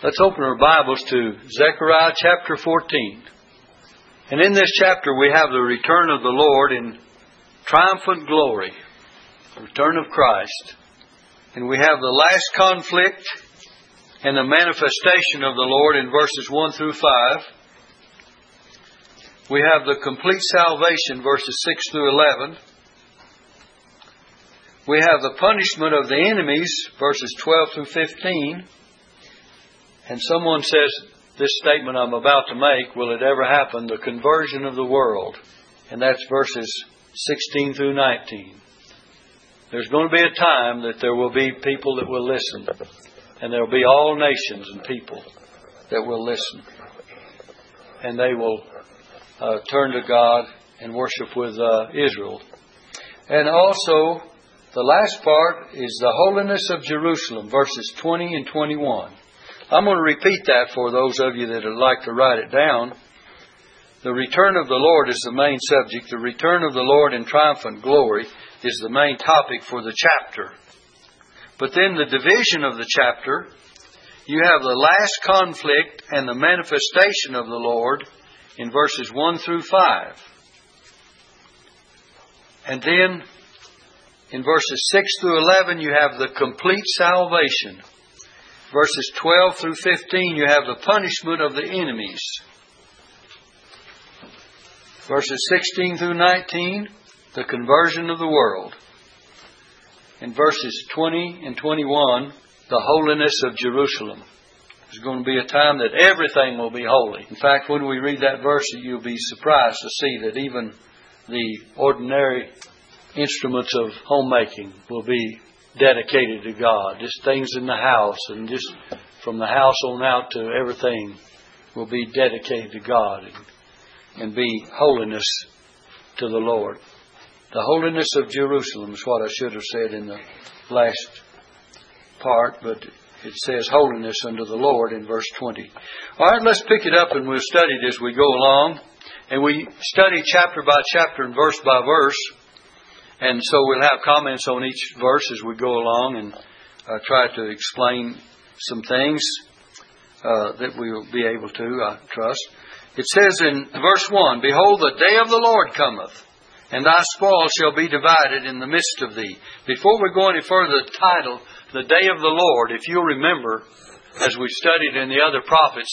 Let's open our Bibles to Zechariah chapter 14. And in this chapter we have the return of the Lord in triumphant glory, the return of Christ. And we have the last conflict and the manifestation of the Lord in verses 1 through 5. We have the complete salvation, verses 6 through 11. We have the punishment of the enemies, verses 12 through 15. And someone says, This statement I'm about to make, will it ever happen? The conversion of the world. And that's verses 16 through 19. There's going to be a time that there will be people that will listen. And there will be all nations and people that will listen. And they will uh, turn to God and worship with uh, Israel. And also, the last part is the holiness of Jerusalem, verses 20 and 21. I'm going to repeat that for those of you that would like to write it down. The return of the Lord is the main subject. The return of the Lord in triumphant glory is the main topic for the chapter. But then the division of the chapter, you have the last conflict and the manifestation of the Lord in verses 1 through 5. And then in verses 6 through 11, you have the complete salvation verses 12 through 15, you have the punishment of the enemies. Verses 16 through 19, the conversion of the world. In verses 20 and 21, the holiness of Jerusalem. There's going to be a time that everything will be holy. In fact, when we read that verse, you'll be surprised to see that even the ordinary instruments of homemaking will be dedicated to God. Just things in the house and just from the house on out to everything will be dedicated to God and, and be holiness to the Lord. The holiness of Jerusalem is what I should have said in the last part, but it says holiness unto the Lord in verse 20. All right, let's pick it up and we'll study it as we go along. And we study chapter by chapter and verse by verse. And so we'll have comments on each verse as we go along and uh, try to explain some things uh, that we will be able to, I trust. It says in verse 1 Behold, the day of the Lord cometh, and thy spoil shall be divided in the midst of thee. Before we go any further, the title, The Day of the Lord, if you'll remember, as we studied in the other prophets,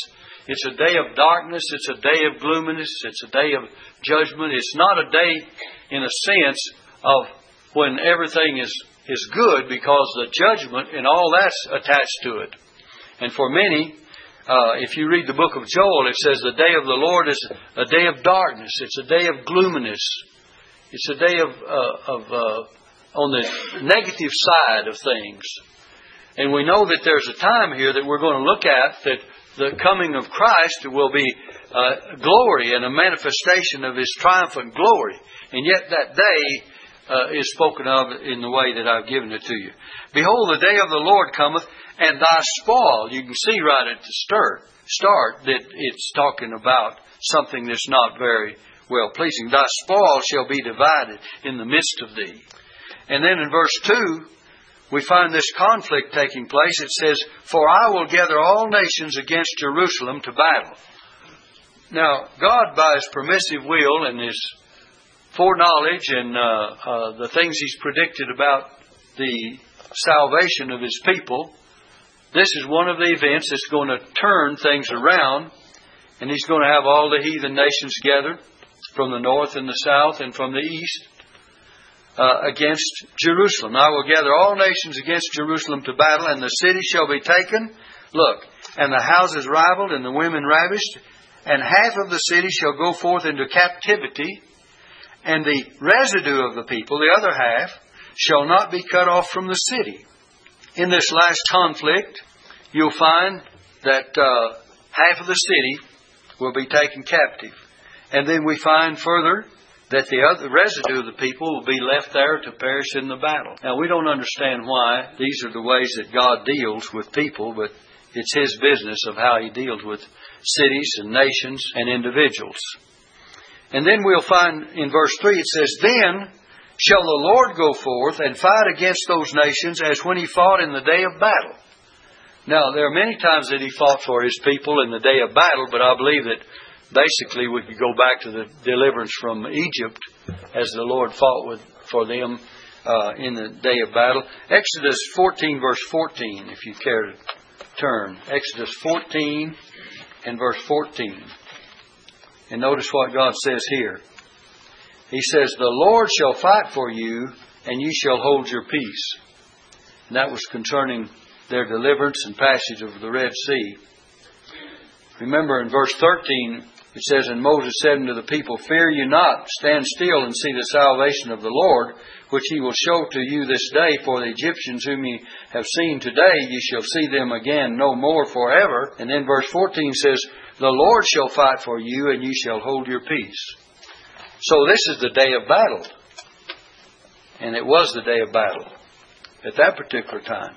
it's a day of darkness, it's a day of gloominess, it's a day of judgment. It's not a day, in a sense, of when everything is, is good because the judgment and all that's attached to it. And for many, uh, if you read the book of Joel, it says the day of the Lord is a day of darkness. It's a day of gloominess. It's a day of, uh, of uh, on the negative side of things. And we know that there's a time here that we're going to look at that the coming of Christ will be uh, glory and a manifestation of His triumphant glory. And yet that day uh, is spoken of in the way that I've given it to you. Behold, the day of the Lord cometh, and thy spoil. You can see right at the start, start that it's talking about something that's not very well pleasing. Thy spoil shall be divided in the midst of thee. And then in verse 2, we find this conflict taking place. It says, For I will gather all nations against Jerusalem to battle. Now, God, by His permissive will and His foreknowledge and uh, uh, the things he's predicted about the salvation of his people, this is one of the events that's going to turn things around, and he's going to have all the heathen nations gathered from the north and the south and from the east uh, against Jerusalem. I will gather all nations against Jerusalem to battle, and the city shall be taken. Look, and the houses rivaled, and the women ravished, and half of the city shall go forth into captivity and the residue of the people, the other half, shall not be cut off from the city. In this last conflict, you'll find that uh, half of the city will be taken captive. And then we find further that the other residue of the people will be left there to perish in the battle. Now, we don't understand why these are the ways that God deals with people, but it's His business of how He deals with cities and nations and individuals. And then we'll find in verse 3 it says, Then shall the Lord go forth and fight against those nations as when he fought in the day of battle. Now, there are many times that he fought for his people in the day of battle, but I believe that basically we could go back to the deliverance from Egypt as the Lord fought with, for them uh, in the day of battle. Exodus 14, verse 14, if you care to turn. Exodus 14 and verse 14. And notice what God says here. He says, The Lord shall fight for you, and you shall hold your peace. And that was concerning their deliverance and passage of the Red Sea. Remember in verse 13, it says, And Moses said unto the people, Fear you not, stand still and see the salvation of the Lord, which he will show to you this day. For the Egyptians whom ye have seen today, ye shall see them again no more forever. And then verse 14 says, The Lord shall fight for you, and you shall hold your peace. So this is the day of battle. And it was the day of battle at that particular time.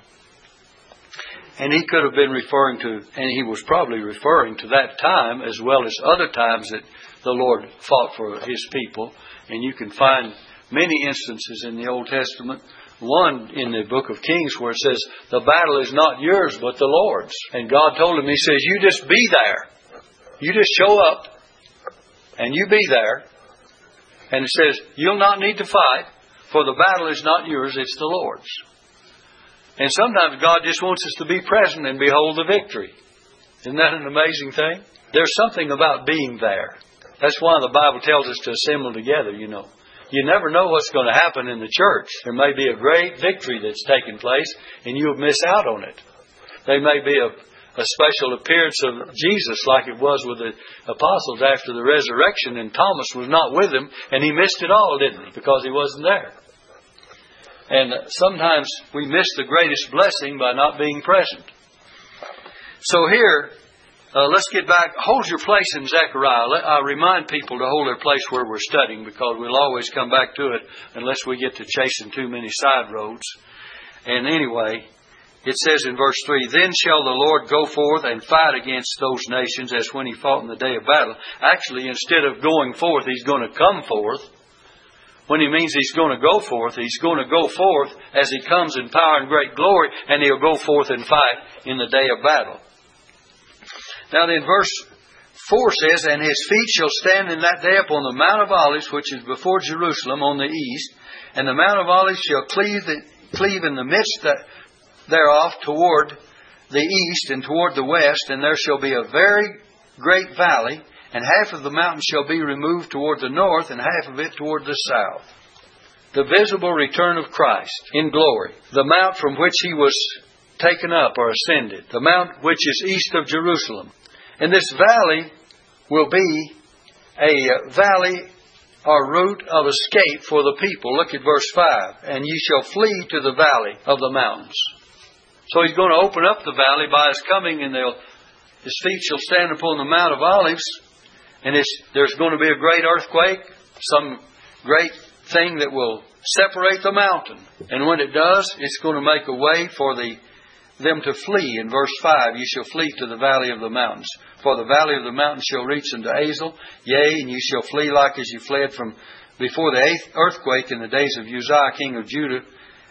And he could have been referring to, and he was probably referring to that time as well as other times that the Lord fought for his people. And you can find many instances in the Old Testament. One in the book of Kings where it says, The battle is not yours, but the Lord's. And God told him, He says, You just be there. You just show up, and you be there. And it says, You'll not need to fight, for the battle is not yours, it's the Lord's. And sometimes God just wants us to be present and behold the victory. Isn't that an amazing thing? There's something about being there. That's why the Bible tells us to assemble together, you know. You never know what's going to happen in the church. There may be a great victory that's taking place, and you'll miss out on it. There may be a, a special appearance of Jesus, like it was with the apostles after the resurrection, and Thomas was not with them, and he missed it all, didn't he? Because he wasn't there. And sometimes we miss the greatest blessing by not being present. So here, uh, let's get back. Hold your place in Zechariah. Let, I remind people to hold their place where we're studying because we'll always come back to it unless we get to chasing too many side roads. And anyway, it says in verse 3 Then shall the Lord go forth and fight against those nations as when he fought in the day of battle. Actually, instead of going forth, he's going to come forth when he means he's going to go forth, he's going to go forth as he comes in power and great glory, and he'll go forth and fight in the day of battle. Now then, verse 4 says, And his feet shall stand in that day upon the Mount of Olives, which is before Jerusalem on the east, and the Mount of Olives shall cleave, the, cleave in the midst thereof toward the east and toward the west, and there shall be a very great valley, and half of the mountain shall be removed toward the north, and half of it toward the south. The visible return of Christ in glory, the mount from which he was taken up or ascended, the mount which is east of Jerusalem. And this valley will be a valley or route of escape for the people. Look at verse 5. And ye shall flee to the valley of the mountains. So he's going to open up the valley by his coming, and his feet shall stand upon the Mount of Olives, and there's going to be a great earthquake, some great thing that will separate the mountain. And when it does, it's going to make a way for the, them to flee. In verse 5, you shall flee to the valley of the mountains. For the valley of the mountains shall reach unto Azel, yea, and you shall flee like as you fled from before the eighth earthquake in the days of Uzziah, king of Judah.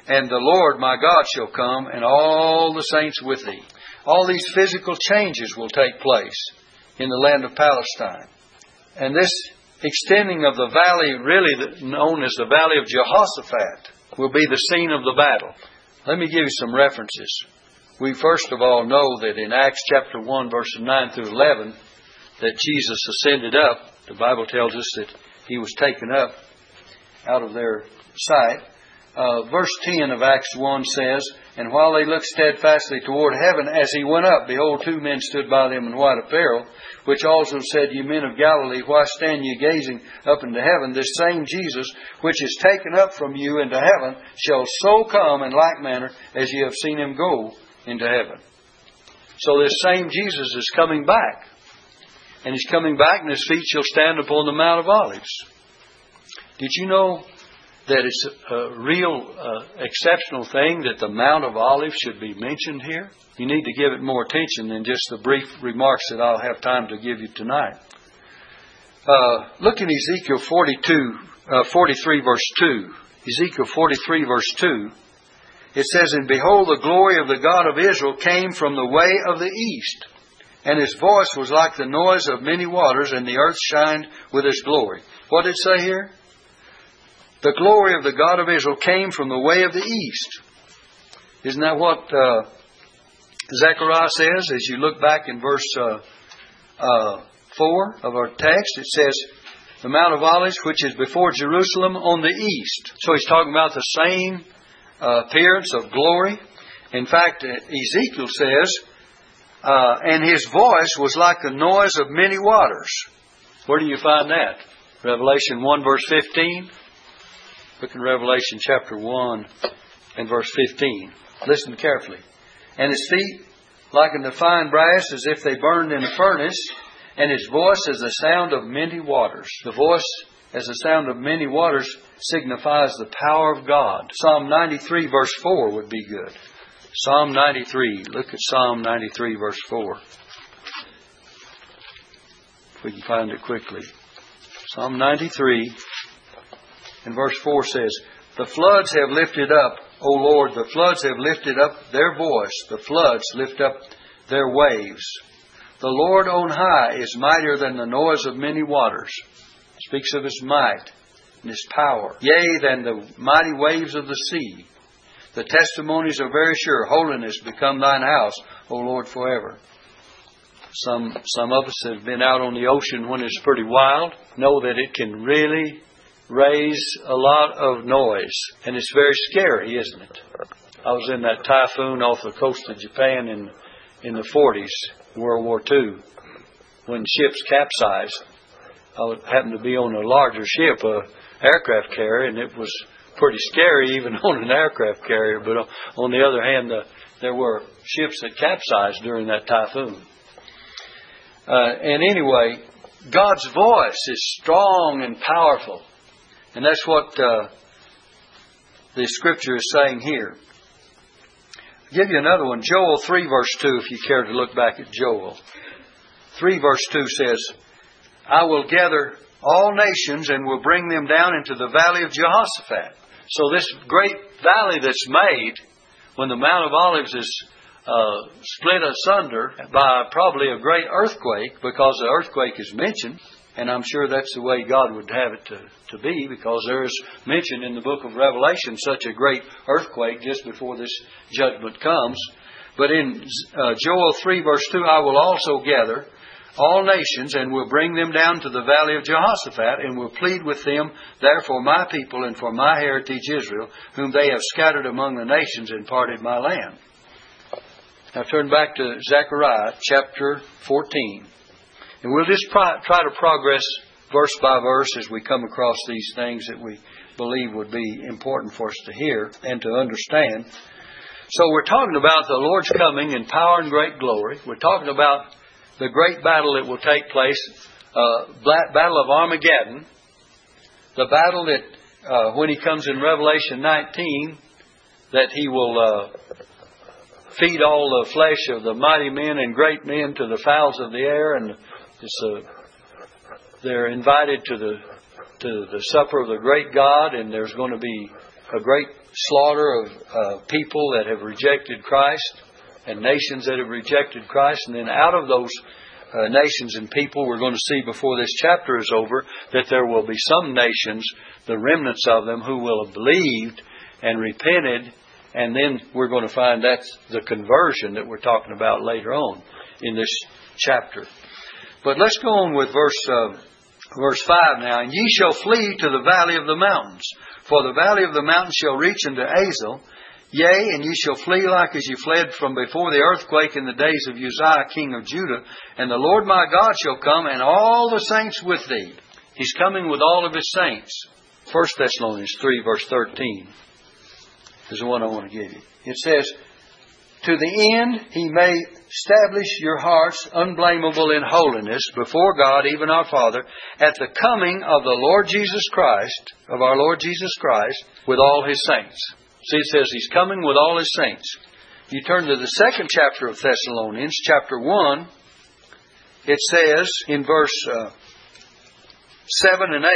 And the Lord my God shall come, and all the saints with thee. All these physical changes will take place in the land of Palestine. And this extending of the valley, really known as the Valley of Jehoshaphat, will be the scene of the battle. Let me give you some references. We first of all know that in Acts chapter 1, verses 9 through 11, that Jesus ascended up. The Bible tells us that he was taken up out of their sight. Uh, verse 10 of Acts 1 says, And while they looked steadfastly toward heaven as he went up, behold, two men stood by them in white apparel, which also said, Ye men of Galilee, why stand ye gazing up into heaven? This same Jesus, which is taken up from you into heaven, shall so come in like manner as ye have seen him go into heaven. So this same Jesus is coming back. And he's coming back, and his feet shall stand upon the Mount of Olives. Did you know that it's a real uh, exceptional thing that the Mount of Olives should be mentioned here? You need to give it more attention than just the brief remarks that I'll have time to give you tonight. Uh, look in Ezekiel 42, uh, 43, verse 2. Ezekiel 43, verse 2. it says, And behold, the glory of the God of Israel came from the way of the east. And his voice was like the noise of many waters, and the earth shined with his glory. What did it say here? The glory of the God of Israel came from the way of the east. Isn't that what uh, Zechariah says as you look back in verse uh, uh, 4 of our text? It says, The Mount of Olives, which is before Jerusalem on the east. So he's talking about the same uh, appearance of glory. In fact, Ezekiel says, uh, and his voice was like the noise of many waters. Where do you find that? Revelation 1, verse 15. Look in Revelation chapter 1 and verse 15. Listen carefully. And his feet like unto fine brass as if they burned in a furnace, and his voice as the sound of many waters. The voice as the sound of many waters signifies the power of God. Psalm 93, verse 4 would be good. Psalm 93. Look at Psalm 93, verse 4. If we can find it quickly. Psalm 93 and verse 4 says, The floods have lifted up, O Lord, the floods have lifted up their voice. The floods lift up their waves. The Lord on high is mightier than the noise of many waters speaks of his might and his power, yea, than the mighty waves of the sea. The testimonies are very sure. Holiness become thine house, O Lord, forever. Some some of us have been out on the ocean when it's pretty wild, know that it can really raise a lot of noise, and it's very scary, isn't it? I was in that typhoon off the coast of Japan in in the 40s, World War II, when ships capsized I happened to be on a larger ship, a aircraft carrier, and it was pretty scary even on an aircraft carrier. But on the other hand, the, there were ships that capsized during that typhoon. Uh, and anyway, God's voice is strong and powerful, and that's what uh, the scripture is saying here. I'll give you another one, Joel three verse two, if you care to look back at Joel. Three verse two says. I will gather all nations and will bring them down into the valley of Jehoshaphat. So, this great valley that's made when the Mount of Olives is uh, split asunder by probably a great earthquake, because the earthquake is mentioned, and I'm sure that's the way God would have it to, to be, because there is mentioned in the book of Revelation such a great earthquake just before this judgment comes. But in uh, Joel 3, verse 2, I will also gather all nations, and will bring them down to the valley of Jehoshaphat, and will plead with them there for my people and for my heritage Israel, whom they have scattered among the nations and parted my land. Now turn back to Zechariah chapter 14. And we'll just try to progress verse by verse as we come across these things that we believe would be important for us to hear and to understand. So we're talking about the Lord's coming in power and great glory. We're talking about the great battle that will take place, uh, battle of Armageddon, the battle that uh, when he comes in Revelation 19, that he will uh, feed all the flesh of the mighty men and great men to the fowls of the air, and it's uh, they're invited to the to the supper of the great God, and there's going to be a great slaughter of uh, people that have rejected Christ and nations that have rejected Christ. And then out of those uh, nations and people, we're going to see before this chapter is over that there will be some nations, the remnants of them, who will have believed and repented. And then we're going to find that's the conversion that we're talking about later on in this chapter. But let's go on with verse uh, verse five now. And ye shall flee to the valley of the mountains, for the valley of the mountains shall reach unto Azel, Yea, and ye shall flee like as ye fled from before the earthquake in the days of Uzziah king of Judah. And the Lord my God shall come, and all the saints with thee. He's coming with all of his saints. 1 Thessalonians 3, verse 13 is the one I want to give you. It says, To the end he may establish your hearts unblameable in holiness before God, even our Father, at the coming of the Lord Jesus Christ, of our Lord Jesus Christ, with all his saints. See, it says he's coming with all his saints. You turn to the second chapter of Thessalonians, chapter 1, it says in verse uh, 7 and 8,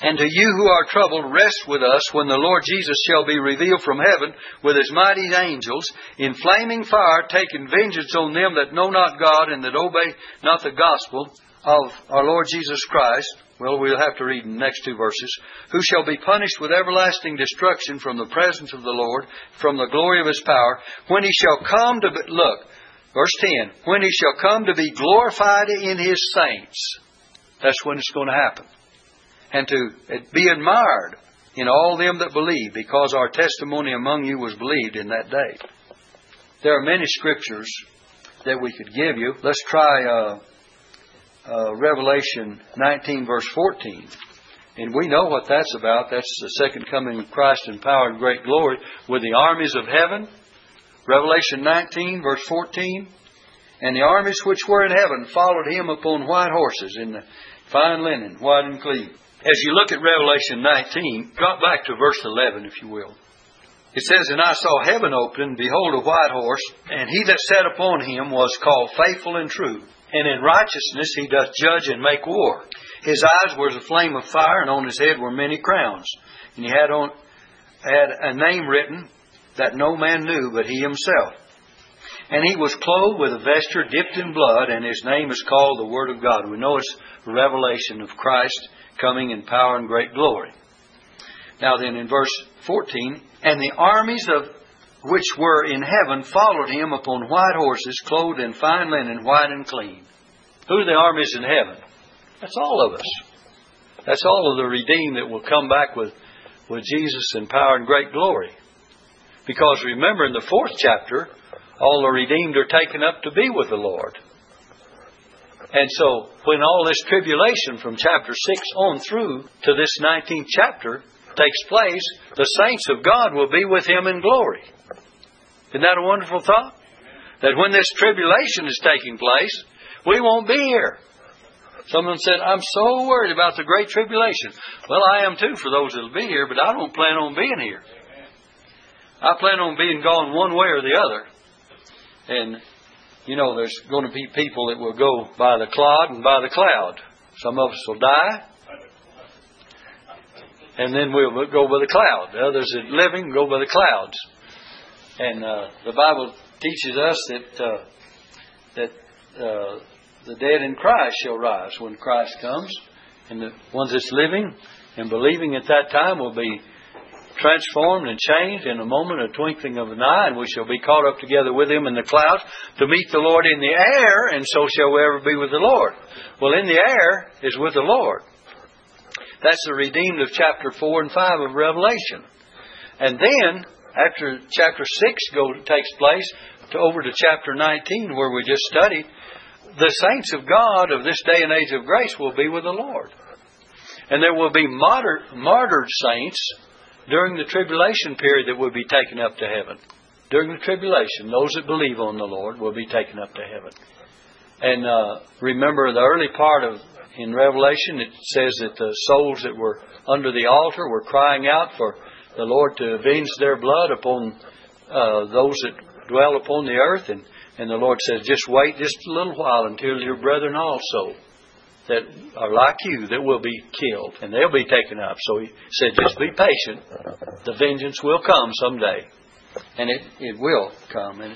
And to you who are troubled, rest with us when the Lord Jesus shall be revealed from heaven with his mighty angels in flaming fire, taking vengeance on them that know not God and that obey not the gospel of our Lord Jesus Christ. Well, we'll have to read the next two verses. Who shall be punished with everlasting destruction from the presence of the Lord, from the glory of his power, when he shall come to be, look, verse 10, when he shall come to be glorified in his saints. That's when it's going to happen and to be admired in all them that believe, because our testimony among you was believed in that day. There are many scriptures that we could give you. Let's try uh, uh, Revelation 19, verse 14. And we know what that's about. That's the second coming of Christ in power and great glory with the armies of heaven. Revelation 19, verse 14. And the armies which were in heaven followed him upon white horses in the fine linen, white and clean. As you look at Revelation 19, drop back to verse 11, if you will. It says, And I saw heaven open, behold a white horse, and he that sat upon him was called faithful and true. And in righteousness he doth judge and make war. His eyes were as a flame of fire, and on his head were many crowns. And he had on had a name written that no man knew but he himself. And he was clothed with a vesture dipped in blood, and his name is called the Word of God. We know it's revelation of Christ coming in power and great glory. Now then, in verse 14, and the armies of which were in heaven followed him upon white horses, clothed in fine linen, white and clean. Who are the armies in heaven? That's all of us. That's all of the redeemed that will come back with, with Jesus in power and great glory. Because remember, in the fourth chapter, all the redeemed are taken up to be with the Lord. And so, when all this tribulation from chapter 6 on through to this 19th chapter takes place, the saints of God will be with Him in glory. Isn't that a wonderful thought? That when this tribulation is taking place, we won't be here. Someone said, I'm so worried about the great tribulation. Well, I am too for those that'll be here, but I don't plan on being here. I plan on being gone one way or the other. And you know, there's going to be people that will go by the clod and by the cloud. Some of us will die, and then we'll go by the cloud. The others that living go by the clouds. And uh, the Bible teaches us that uh, that uh, the dead in Christ shall rise when Christ comes, and the ones that's living and believing at that time will be transformed and changed in a moment, a twinkling of an eye, and we shall be caught up together with him in the clouds to meet the Lord in the air, and so shall we ever be with the Lord. Well, in the air is with the Lord. That's the redeemed of chapter 4 and 5 of Revelation. And then, after chapter 6 go, takes place, to, over to chapter 19, where we just studied, the saints of God of this day and age of grace will be with the Lord. And there will be martyr, martyred saints during the tribulation period that will be taken up to heaven. During the tribulation, those that believe on the Lord will be taken up to heaven. And uh, remember, the early part of in Revelation, it says that the souls that were under the altar were crying out for the Lord to avenge their blood upon uh, those that dwell upon the earth. And, and the Lord says, just wait just a little while until your brethren also that are like you that will be killed and they'll be taken up. So he said, just be patient. The vengeance will come someday. And it, it will come and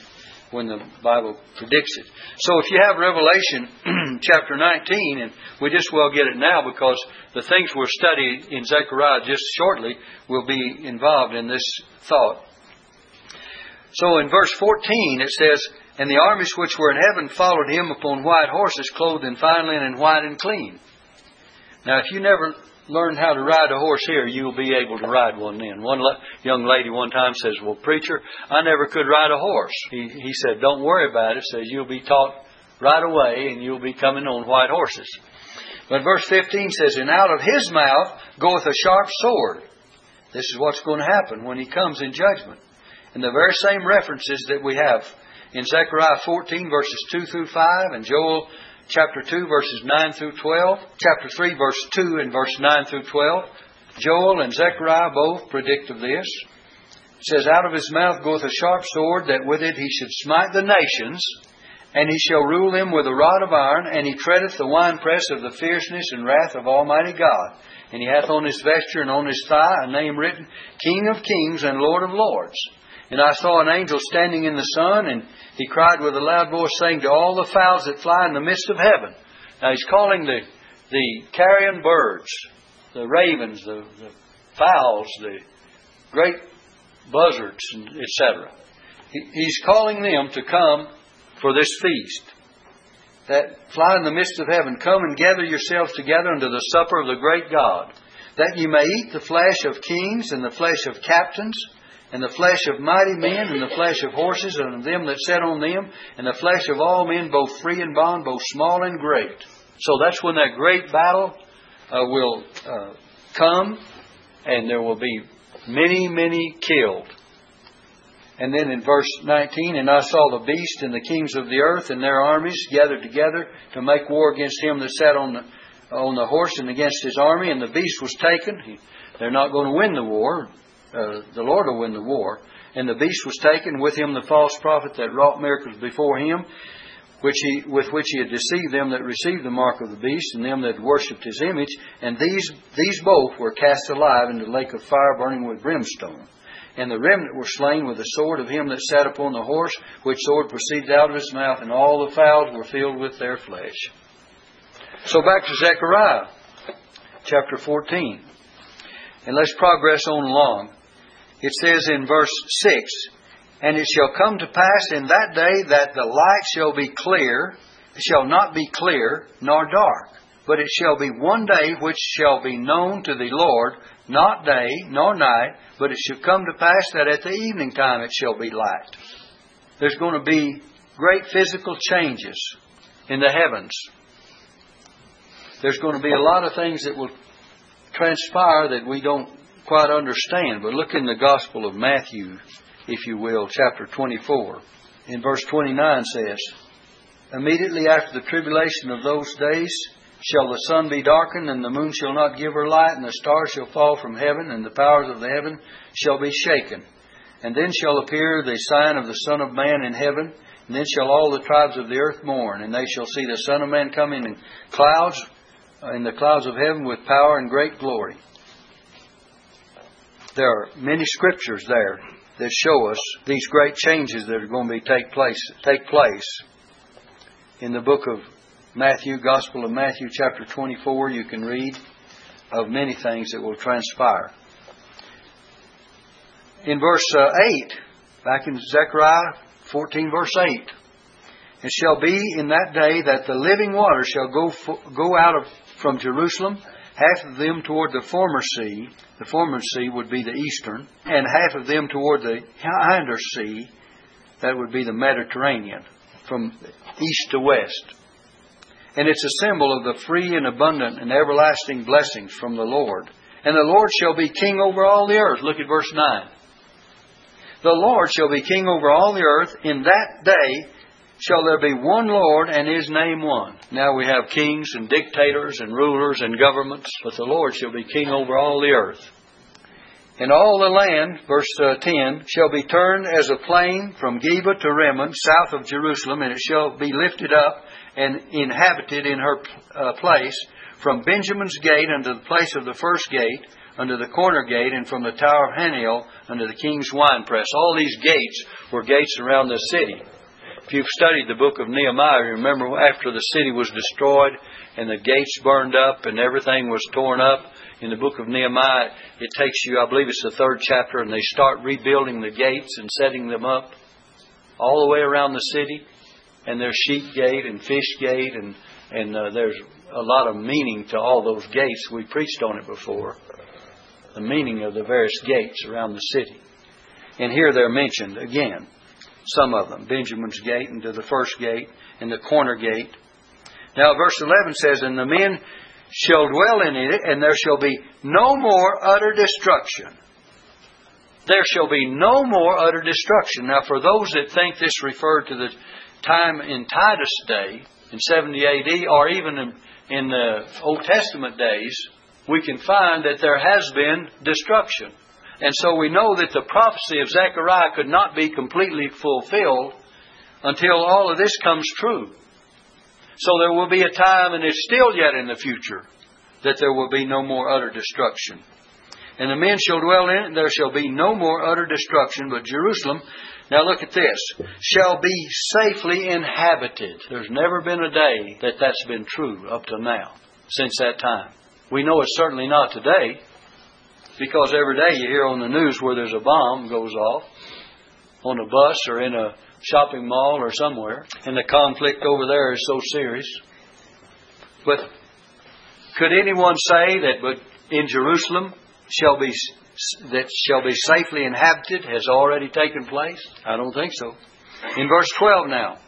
when the Bible predicts it. So if you have Revelation chapter 19, and we just well get it now because the things we'll study in Zechariah just shortly will be involved in this thought. So in verse 14 it says, and the armies which were in heaven followed him upon white horses, clothed in fine linen, and white and clean. Now, if you never learned how to ride a horse here, you'll be able to ride one then. One young lady one time says, Well, preacher, I never could ride a horse. He, he said, Don't worry about it. Says, You'll be taught right away and you'll be coming on white horses. But verse 15 says, And out of his mouth goeth a sharp sword. This is what's going to happen when he comes in judgment. And the very same references that we have in Zechariah 14, verses 2 through 5, and Joel chapter 2, verses 9 through 12, chapter 3, verse 2 and verse 9 through 12. Joel and Zechariah both predict of this. It says, Out of his mouth goeth a sharp sword, that with it he should smite the nations, and he shall rule them with a rod of iron, and he treadeth the winepress of the fierceness and wrath of Almighty God. And he hath on his vesture and on his thigh a name written, King of kings and Lord of lords. And I saw an angel standing in the sun, and he cried with a loud voice, saying to all the fowls that fly in the midst of heaven. Now he's calling the, the carrion birds, the ravens, the, the fowls, the great buzzards, etc. He's calling them to come for this feast that fly in the midst of heaven, come and gather yourselves together unto the supper of the great God, that ye may eat the flesh of kings and the flesh of captains, and the flesh of mighty men, and the flesh of horses, and of them that sat on them, and the flesh of all men, both free and bond, both small and great. So that's when that great battle uh, will uh, come, and there will be many, many killed. And then in verse 19, and I saw the beast and the kings of the earth and their armies gathered together to make war against him that sat on the, on the horse and against his army, and the beast was taken. He, they're not going to win the war. Uh, the Lord will win the war. And the beast was taken, with him the false prophet that wrought miracles before him, which he, with which he had deceived them that received the mark of the beast, and them that worshipped his image. And these, these both were cast alive into the lake of fire burning with brimstone. And the remnant were slain with the sword of him that sat upon the horse, which sword proceeded out of his mouth, and all the fowls were filled with their flesh. So back to Zechariah, chapter 14. And let's progress on along. It says in verse 6 And it shall come to pass in that day that the light shall be clear, shall not be clear, nor dark, but it shall be one day which shall be known to the Lord, not day nor night, but it shall come to pass that at the evening time it shall be light. There's going to be great physical changes in the heavens. There's going to be a lot of things that will transpire that we don't quite understand. But look in the Gospel of Matthew, if you will, chapter 24. In verse 29 says, Immediately after the tribulation of those days, shall the sun be darkened, and the moon shall not give her light, and the stars shall fall from heaven, and the powers of the heaven shall be shaken. And then shall appear the sign of the Son of Man in heaven, and then shall all the tribes of the earth mourn, and they shall see the Son of Man coming in clouds, in the clouds of heaven with power and great glory. There are many scriptures there that show us these great changes that are going to be take place take place in the book of Matthew, Gospel of Matthew, chapter 24, you can read of many things that will transpire. In verse uh, 8, back in Zechariah 14, verse 8, it shall be in that day that the living water shall go, go out of, from Jerusalem, half of them toward the former sea, the former sea would be the eastern, and half of them toward the hinder sea, that would be the Mediterranean, from east to west. And it's a symbol of the free and abundant and everlasting blessings from the Lord. And the Lord shall be king over all the earth. Look at verse 9. The Lord shall be king over all the earth. In that day shall there be one Lord and his name one. Now we have kings and dictators and rulers and governments, but the Lord shall be king over all the earth. And all the land, verse uh, 10, shall be turned as a plain from Geba to Rimmon, south of Jerusalem, and it shall be lifted up and inhabited in her uh, place, from Benjamin's gate unto the place of the first gate, unto the corner gate, and from the tower of Hananel unto the king's winepress. All these gates were gates around the city. If you've studied the book of Nehemiah, remember after the city was destroyed and the gates burned up and everything was torn up, in the book of Nehemiah, it takes you, I believe it's the third chapter, and they start rebuilding the gates and setting them up all the way around the city and there's sheep gate and fish gate and and uh, there's a lot of meaning to all those gates. We preached on it before. The meaning of the various gates around the city. And here they're mentioned again. Some of them. Benjamin's gate and to the first gate and the corner gate. Now verse 11 says, And the men shall dwell in it, and there shall be no more utter destruction. There shall be no more utter destruction. Now, for those that think this referred to the time in Titus' day, in 70 AD, or even in, in the Old Testament days, we can find that there has been destruction. And so we know that the prophecy of Zechariah could not be completely fulfilled until all of this comes true. So there will be a time, and it's still yet in the future, that there will be no more utter destruction. And the men shall dwell in it, and there shall be no more utter destruction, but Jerusalem, now look at this, shall be safely inhabited. There's never been a day that that's been true up to now, since that time. We know it's certainly not today, because every day you hear on the news where there's a bomb goes off on a bus or in a shopping mall or somewhere, and the conflict over there is so serious. But could anyone say that but in Jerusalem shall be that shall be safely inhabited has already taken place? I don't think so. In verse 12 now.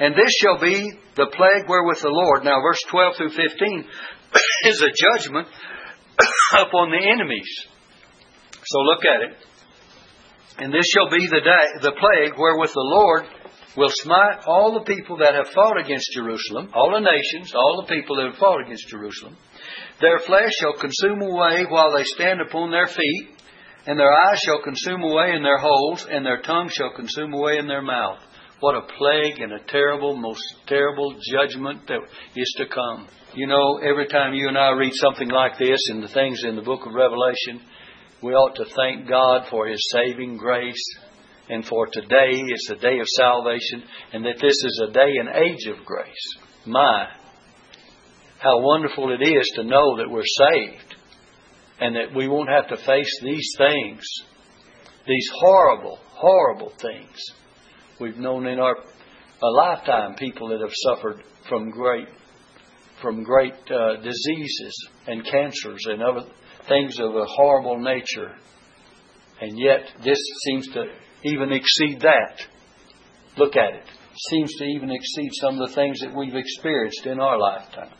And this shall be the plague wherewith the Lord. Now, verse 12 through 15 is a judgment upon the enemies. So look at it. And this shall be the day, the plague wherewith the Lord will smite all the people that have fought against Jerusalem, all the nations, all the people that have fought against Jerusalem. Their flesh shall consume away while they stand upon their feet, and their eyes shall consume away in their holes, and their tongue shall consume away in their mouth. What a plague and a terrible, most terrible judgment that is to come. You know, every time you and I read something like this in the things in the book of Revelation, we ought to thank God for His saving grace and for today is a day of salvation and that this is a day and age of grace. My, how wonderful it is to know that we're saved and that we won't have to face these things, these horrible, horrible things. We've known in our a lifetime people that have suffered from great from great uh, diseases and cancers and other things of a horrible nature. And yet this seems to even exceed that. Look at it. Seems to even exceed some of the things that we've experienced in our lifetime.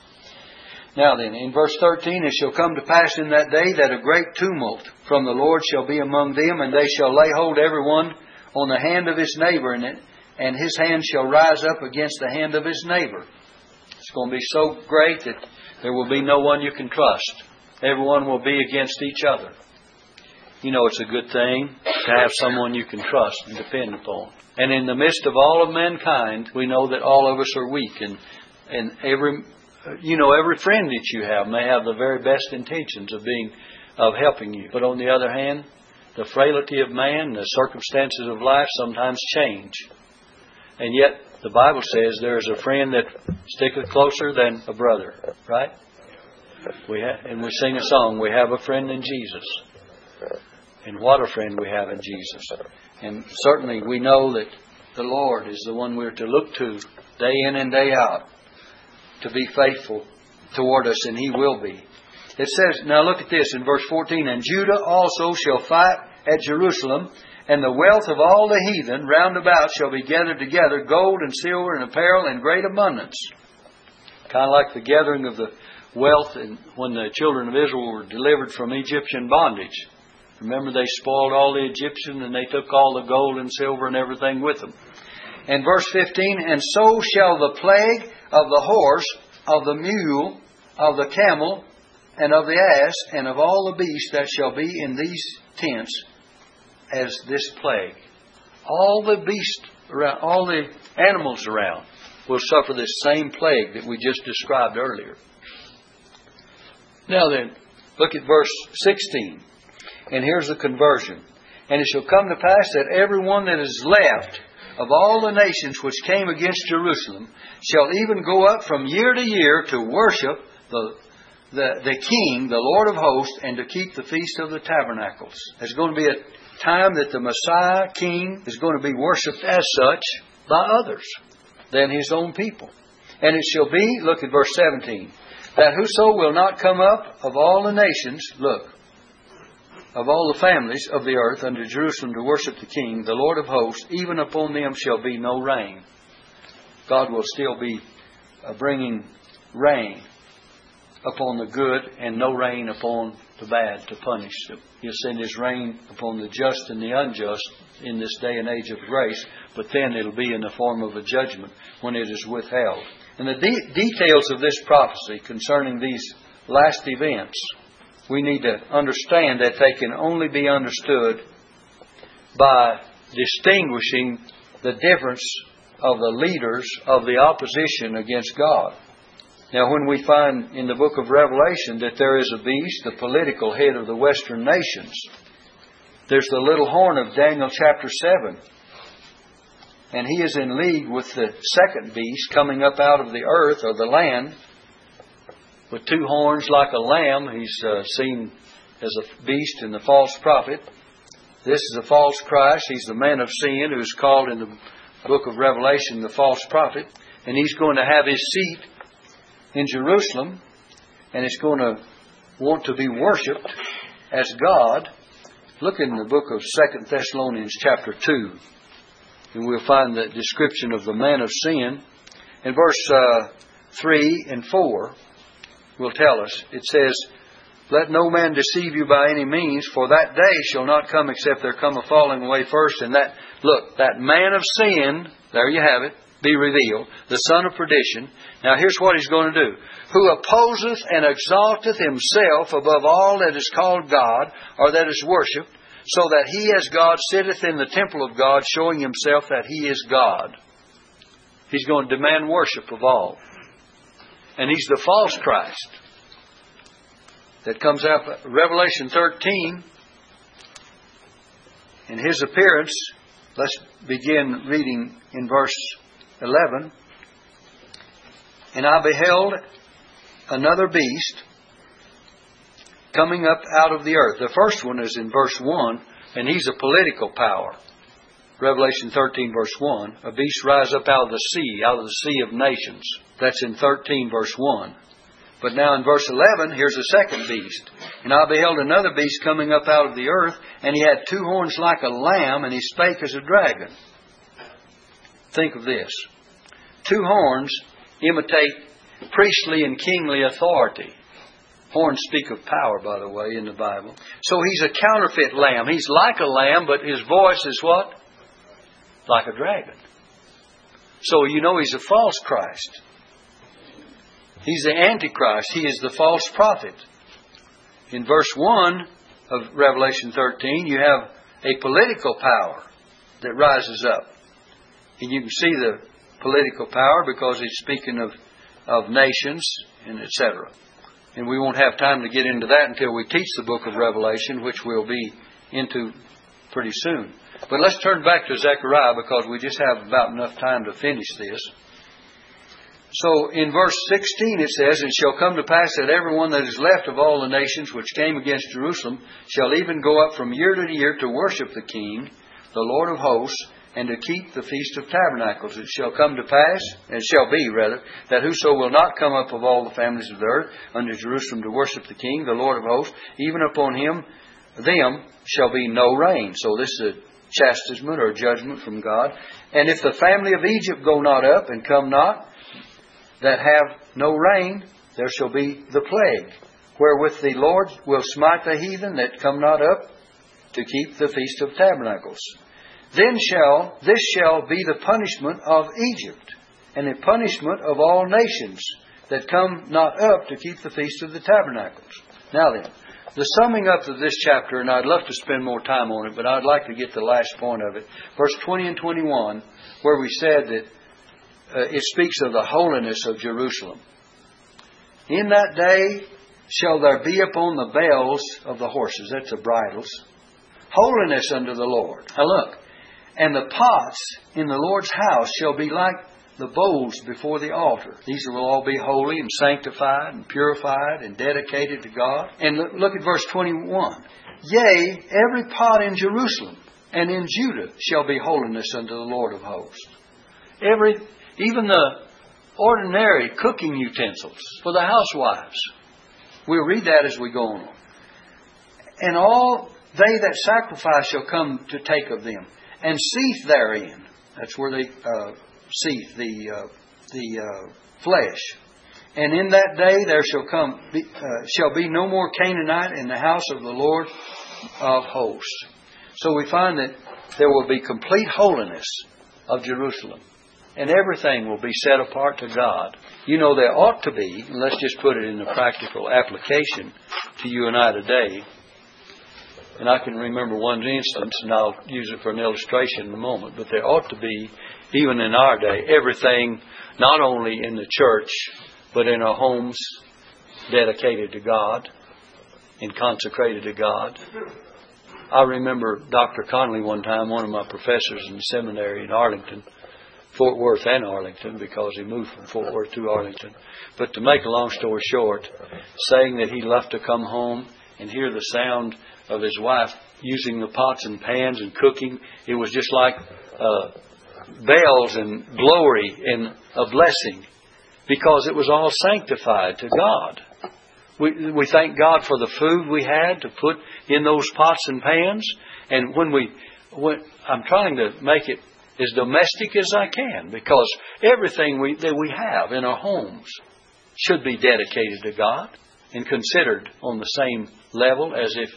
Now then, in verse 13, it shall come to pass in that day that a great tumult from the Lord shall be among them, and they shall lay hold every one on the hand of his neighbor, and, it, and his hand shall rise up against the hand of his neighbor. It's going to be so great that there will be no one you can trust. Everyone will be against each other. You know, it's a good thing to have someone you can trust and depend upon. And in the midst of all of mankind, we know that all of us are weak, and and every you know every friend that you have may have the very best intentions of being of helping you, but on the other hand, the frailty of man, the circumstances of life sometimes change, and yet the Bible says there is a friend that sticketh closer than a brother, right? We have, and we sing a song. We have a friend in Jesus. And what a friend we have in Jesus. And certainly we know that the Lord is the one we're to look to day in and day out to be faithful toward us, and He will be. It says, now look at this in verse 14, and Judah also shall fight at Jerusalem, and the wealth of all the heathen round about shall be gathered together, gold and silver and apparel in great abundance. Kind of like the gathering of the wealth and when the children of Israel were delivered from Egyptian bondage. Remember, they spoiled all the Egyptians and they took all the gold and silver and everything with them. And verse 15, and so shall the plague of the horse, of the mule, of the camel, and of the ass, and of all the beasts that shall be in these tents as this plague. All the beasts around, all the animals around will suffer this same plague that we just described earlier. Now then, look at verse 16. And here's the conversion. And it shall come to pass that every one that is left of all the nations which came against Jerusalem shall even go up from year to year to worship the, the, the King, the Lord of hosts, and to keep the Feast of the Tabernacles. There's going to be a time that the Messiah King is going to be worshipped as such by others than his own people. And it shall be, look at verse 17, that whoso will not come up of all the nations, look, of all the families of the earth unto Jerusalem to worship the King, the Lord of hosts, even upon them shall be no rain. God will still be uh, bringing rain upon the good and no rain upon the bad to punish them. He'll send His rain upon the just and the unjust in this day and age of grace, but then it'll be in the form of a judgment when it is withheld. And the de- details of this prophecy concerning these last events we need to understand that they can only be understood by distinguishing the difference of the leaders of the opposition against God. Now, when we find in the book of Revelation that there is a beast, the political head of the western nations, there's the little horn of Daniel chapter 7. And he is in league with the second beast coming up out of the earth or the land with two horns like a lamb. He's uh, seen as a beast in the false prophet. This is a false Christ. He's the man of sin who's called in the book of Revelation the false prophet. And he's going to have his seat in Jerusalem, and it's going to want to be worshipped as God. Look in the book of Second Thessalonians chapter 2, and we'll find the description of the man of sin. In verse uh, 3 and 4 will tell us, it says, Let no man deceive you by any means, for that day shall not come except there come a falling away first, and that, look, that man of sin, there you have it, be revealed, the son of perdition. Now here's what he's going to do. Who opposeth and exalteth himself above all that is called God, or that is worshipped, so that he as God sitteth in the temple of God, showing himself that he is God. He's going to demand worship of all. And he's the false Christ that comes out Revelation 13 in his appearance. Let's begin reading in verse 11. And I beheld another beast coming up out of the earth. The first one is in verse 1, and he's a political power. Revelation 13, verse 1. A beast rise up out of the sea, out of the sea of nations. That's in 13, verse 1. But now in verse 11, here's a second beast. And I beheld another beast coming up out of the earth, and he had two horns like a lamb, and he spake as a dragon. Think of this. Two horns imitate priestly and kingly authority. Horns speak of power, by the way, in the Bible. So he's a counterfeit lamb. He's like a lamb, but his voice is what? Like a dragon. So you know he's a false Christ. He's the Antichrist. He is the false prophet. In verse 1 of Revelation 13, you have a political power that rises up. And you can see the political power because he's speaking of, of nations and etc. And we won't have time to get into that until we teach the book of Revelation, which we'll be into pretty soon. But let's turn back to Zechariah because we just have about enough time to finish this. So in verse 16 it says, And shall come to pass that every one that is left of all the nations which came against Jerusalem shall even go up from year to year to worship the King, the Lord of hosts, and to keep the Feast of Tabernacles. It shall come to pass, and shall be, rather, that whoso will not come up of all the families of the earth unto Jerusalem to worship the King, the Lord of hosts, even upon him, them shall be no rain. So this is a chastisement or judgment from God. And if the family of Egypt go not up and come not, that have no rain, there shall be the plague, wherewith the Lord will smite the heathen that come not up to keep the Feast of Tabernacles. Then shall this shall be the punishment of Egypt, and the punishment of all nations that come not up to keep the feast of the tabernacles. Now then, the summing up of this chapter, and I'd love to spend more time on it, but I'd like to get the last point of it. Verse 20 and 21, where we said that uh, it speaks of the holiness of Jerusalem. In that day shall there be upon the bells of the horses, that's the bridles, holiness unto the Lord. Now look, and the pots in the Lord's house shall be like the bowls before the altar. These will all be holy and sanctified and purified and dedicated to God. And look, at verse 21. Yea, every pot in Jerusalem and in Judah shall be holiness unto the Lord of hosts. Every, even the ordinary cooking utensils for the housewives. We'll read that as we go on. And all they that sacrifice shall come to take of them and seeth therein. That's where they uh, seeth the uh, the uh, flesh. And in that day there shall come be, uh, shall be no more Canaanite in the house of the Lord of hosts. So we find that there will be complete holiness of Jerusalem, and everything will be set apart to God. You know there ought to be, let's just put it in the practical application to you and I today and I can remember one instance, and I'll use it for an illustration in a moment, but there ought to be, even in our day, everything, not only in the church, but in our homes dedicated to God and consecrated to God. I remember Dr. Conley one time, one of my professors in the seminary in Arlington, Fort Worth and Arlington, because he moved from Fort Worth to Arlington. But to make a long story short, saying that he loved to come home and hear the sound of his wife using the pots and pans and cooking, it was just like uh, bells and glory and a blessing because it was all sanctified to God. We, we thank God for the food we had to put in those pots and pans. And when we, when, I'm trying to make it as domestic as I can because everything we, that we have in our homes should be dedicated to God and considered on the same level as if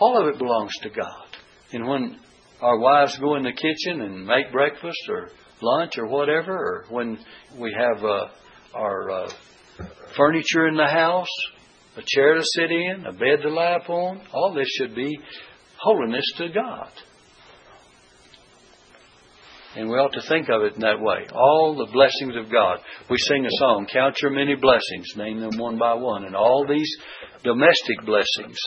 all of it belongs to God. And when our wives go in the kitchen and make breakfast or lunch or whatever, or when we have uh, our uh, furniture in the house, a chair to sit in, a bed to lie upon, all this should be holiness to God. And we ought to think of it in that way. All the blessings of God. We sing a song, Count Your Many Blessings, name them one by one. And all these domestic blessings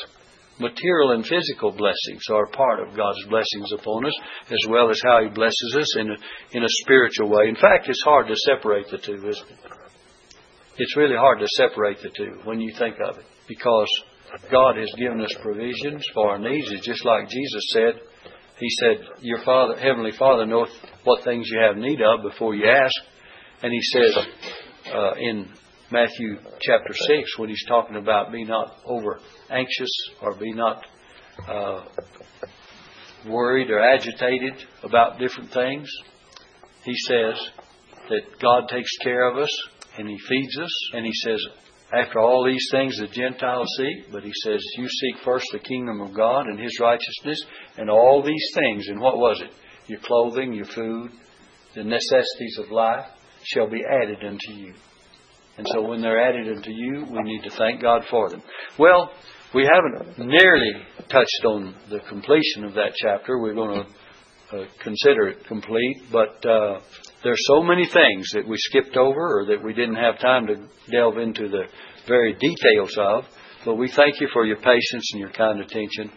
material and physical blessings are part of God's blessings upon us, as well as how He blesses us in a, in a spiritual way. In fact, it's hard to separate the two, isn't it? It's really hard to separate the two when you think of it, because God has given us provisions for our needs. Just like Jesus said. He said, "Your Father, Heavenly Father, knoweth what things you have need of before you ask." And He says uh, in Matthew chapter 6 when he's talking about be not over anxious or be not uh, worried or agitated about different things. He says that God takes care of us and He feeds us. And He says, after all these things the Gentiles seek, but He says, you seek first the kingdom of God and His righteousness, and all these things, and what was it? Your clothing, your food, the necessities of life shall be added unto you. And so when they're added unto you, we need to thank God for them. Well, we haven't nearly touched on the completion of that chapter. We're going to uh, consider it complete, but uh, there's so many things that we skipped over or that we didn't have time to delve into the very details of. But we thank you for your patience and your kind attention.